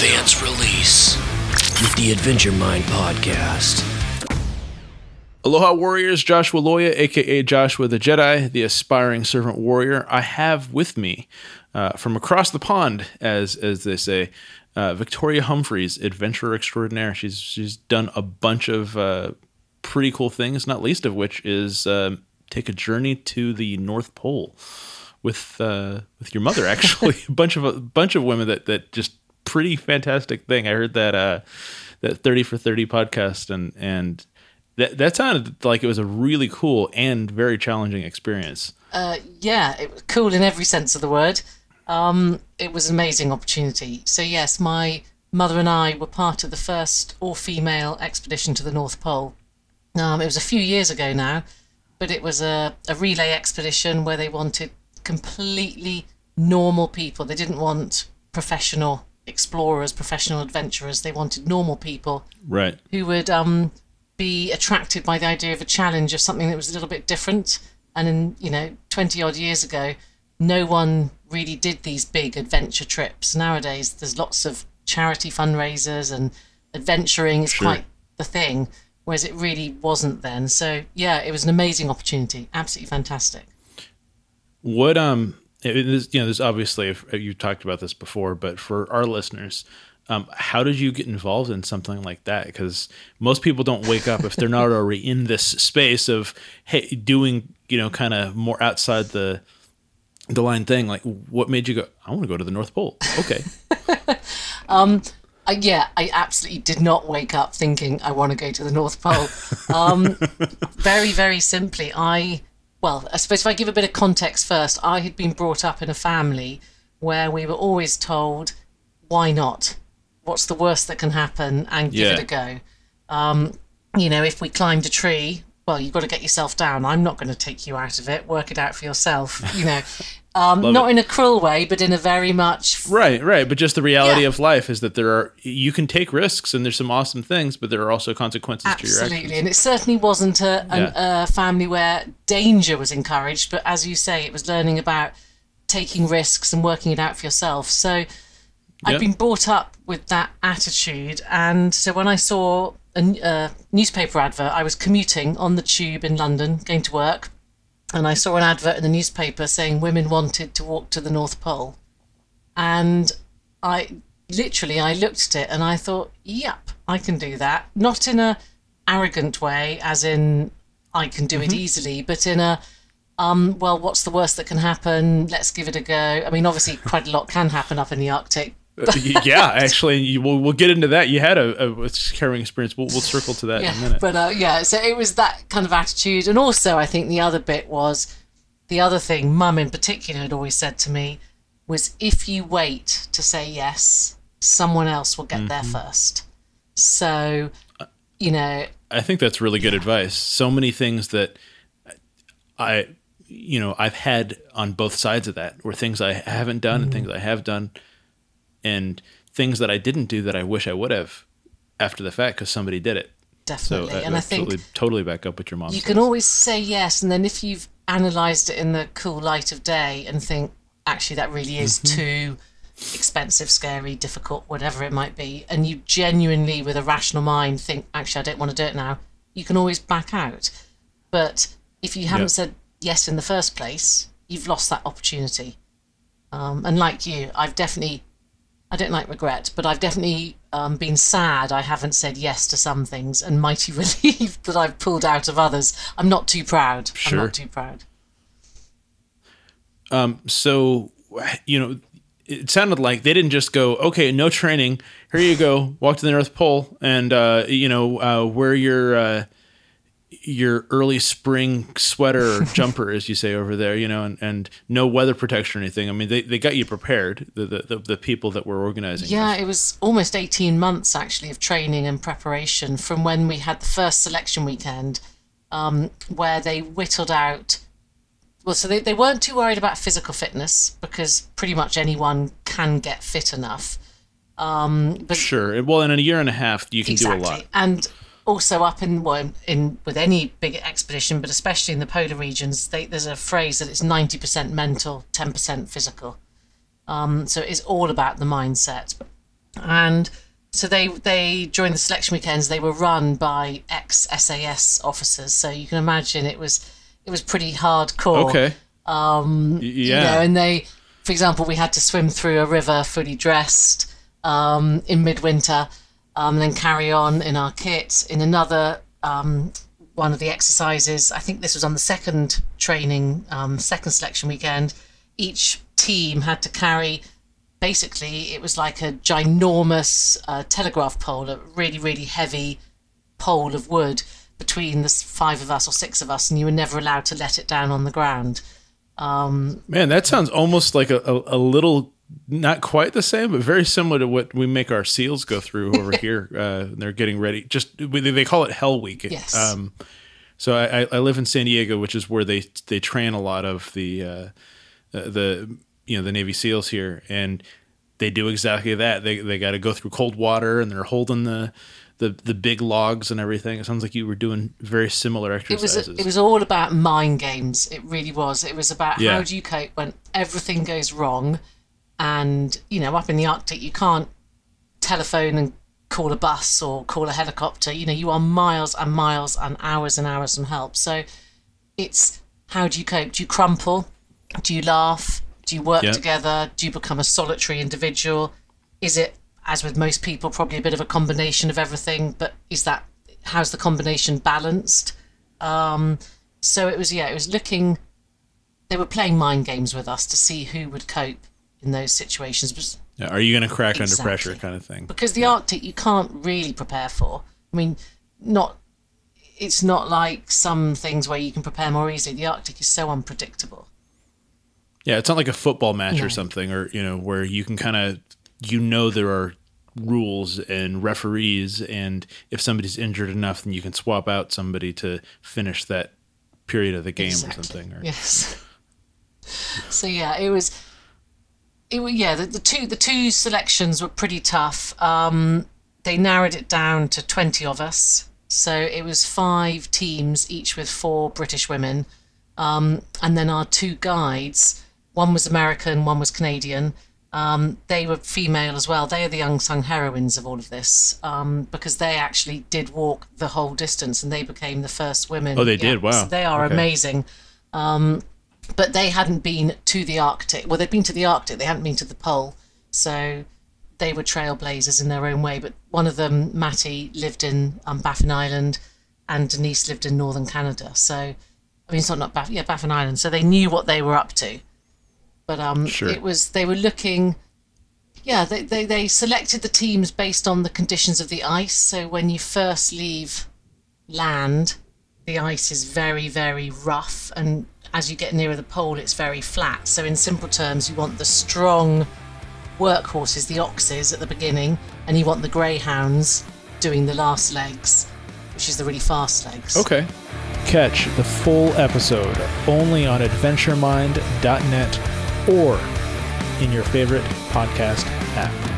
Advance release with the Adventure Mind podcast. Aloha Warriors, Joshua Loya, aka Joshua the Jedi, the aspiring servant warrior. I have with me uh, from across the pond, as as they say, uh, Victoria Humphreys, adventurer extraordinaire. She's she's done a bunch of uh, pretty cool things, not least of which is uh, take a journey to the North Pole with uh, with your mother. Actually, a bunch of a bunch of women that that just pretty fantastic thing. I heard that uh, that thirty for thirty podcast and and that that sounded like it was a really cool and very challenging experience. Uh, yeah, it was cool in every sense of the word. Um, it was an amazing opportunity. So yes, my mother and I were part of the first all-female expedition to the North Pole. Um, it was a few years ago now, but it was a, a relay expedition where they wanted completely normal people. They didn't want professional explorers, professional adventurers. They wanted normal people Right. who would um, be attracted by the idea of a challenge of something that was a little bit different. And in you know, twenty odd years ago, no one really did these big adventure trips. Nowadays, there's lots of charity fundraisers and adventuring is Sure. quite the thing, whereas it really wasn't then. So yeah, it was an amazing opportunity, absolutely fantastic. What um, it is, you know, there's obviously if you talked about this before, but for our listeners, um, how did you get involved in something like that? Because most people don't wake up if they're not already in this space of hey, doing you know, kind of more outside the the line thing. Like, what made you go? I want to go to the North Pole. Okay, Uh, yeah, I absolutely did not wake up thinking I want to go to the North Pole. Um, very, very simply, I, well, I suppose if I give a bit of context first, I had been brought up in a family where we were always told, why not? What's the worst that can happen? And give Yeah. it a go. Um, you know, if we climbed a tree, well, you've got to get yourself down. I'm not going to take you out of it. Work it out for yourself. You know, um, not it. in a cruel way, but in a very much right, right. But just the reality Yeah. of life is that there are you can take risks and there's some awesome things, but there are also consequences to your Absolutely, actions. and it certainly wasn't a, an, Yeah. a family where danger was encouraged, but as you say, it was learning about taking risks and working it out for yourself. So Yep. I've been brought up with that attitude, and so when I saw a newspaper advert, I was commuting on the tube in London, going to work, and I saw an advert in the newspaper saying women wanted to walk to the North Pole, and I literally I looked at it and I thought, yep, I can do that. Not in a arrogant way, as in I can do it easily, but in a um, well, what's the worst that can happen? Let's give it a go. I mean, obviously, quite a lot can happen up in the Arctic. Uh, yeah, actually, you, we'll, we'll get into that. You had a, a, carrying experience. We'll, we'll circle to that in a minute. but uh, yeah, so it was that kind of attitude, and also I think the other bit was the other thing. Mum in particular had always said to me was, if you wait to say yes, someone else will get there first. So, you know, I think that's really good advice. So many things that I, you know, I've had on both sides of that, were things I haven't done and things I have done, and things that I didn't do that I wish I would have after the fact because somebody did it. So definitely, I, and I think absolutely, totally back up with your mom you says. can always say yes and then if you've analysed it in the cool light of day and think actually that really is too expensive scary difficult whatever it might be and you genuinely with a rational mind think actually i don't want to do it now you can always back out but if you haven't Yeah. said yes in the first place you've lost that opportunity um, and like you i've definitely I don't like regret, but I've definitely um, been sad I haven't said yes to some things and mighty relieved that I've pulled out of others. I'm not too proud. Sure. I'm not too proud. Um, so, you know, it sounded like they didn't just go, okay, no training. Here you go, walk to the North Pole, and uh, you know, uh, wear your uh, your early spring sweater or jumper, as you say over there, you know, and, and no weather protection or anything. I mean, they, they got you prepared. The, the the people that were organizing. Yeah, this. it was almost 18 months actually of training and preparation from when we had the first selection weekend, um, where they whittled out. Well, so they, they weren't too worried about physical fitness because pretty much anyone can get fit enough. Um, but Sure. Well, in a year and a half, you can exactly. do a lot. And also up in well, in with any big expedition, but especially in the polar regions, they, there's a phrase that it's ninety percent mental, ten percent physical. Um, so it's all about the mindset. and so they they during the selection weekends they were run by ex SAS officers. So you can imagine it was it was pretty hardcore. Okay. Um. Yeah. You know, and they, for example, we had to swim through a river fully dressed um, in midwinter, um, and then carry on in our kit. In another um, one of the exercises, I think this was on the second training, um, second selection weekend. Each team had to carry basically it was like a ginormous uh, telegraph pole, a really really heavy pole of wood between the five of us or six of us, and you were never allowed to let it down on the ground. Um, Man, that sounds almost like a, a, a, little, not quite the same, but very similar to what we make our seals go through over here. Uh, they're getting ready. Just they call it Hell Week. Yes. Um, so I, I, live in San Diego, which is where they they train a lot of the uh, the you know the Navy SEALs here, and they do exactly that. They they got to go through cold water, and they're holding the the the big logs and everything. It sounds like you were doing very similar exercises. It was it was all about mind games. It really was. It was about yeah. how do you cope when everything goes wrong, and you know up in the Arctic you can't telephone and call a bus or call a helicopter. You know you are miles and miles and hours and hours from help. So it's how do you cope? Do you crumple? Do you laugh? Do you work yep. together? Do you become a solitary individual? Is it as with most people, probably a bit of a combination of everything. But is that how's the combination balanced? Um, so it was, yeah, it was looking. They were playing mind games with us to see who would cope in those situations. yeah, are you going to crack exactly. under pressure, kind of thing? Because the yeah. Arctic, you can't really prepare for. I mean, not. It's not like some things where you can prepare more easily. The Arctic is so unpredictable. Yeah, it's not like a football match no. or something, or you know, where you can kind of you know there are rules and referees and if somebody's injured enough then you can swap out somebody to finish that period of the game exactly. or something or... yes so yeah it was it was yeah the, the two the two selections were pretty tough um, they narrowed it down to 20 of us so it was five teams each with four british women um, and then our two guides one was american one was canadian um, they were female as well. They are the unsung heroines of all of this um, because they actually did walk the whole distance and they became the first women. Oh, they yeah, did. Wow. So they are okay. amazing. Um, but they hadn't been to the Arctic. Well, they'd been to the Arctic, they hadn't been to the pole. So they were trailblazers in their own way. But one of them, Matty, lived in um, Baffin Island and Denise lived in northern Canada. So, I mean, it's not, not Baffin, yeah, Baffin Island. So they knew what they were up to but um, sure. it was they were looking. Yeah, they, they they selected the teams based on the conditions of the ice. So when you first leave land, the ice is very very rough, and as you get nearer the pole, it's very flat. So in simple terms, you want the strong workhorses, the oxes at the beginning, and you want the greyhounds doing the last legs, which is the really fast legs. Okay. Catch the full episode only on adventuremind.net or in your favorite podcast app.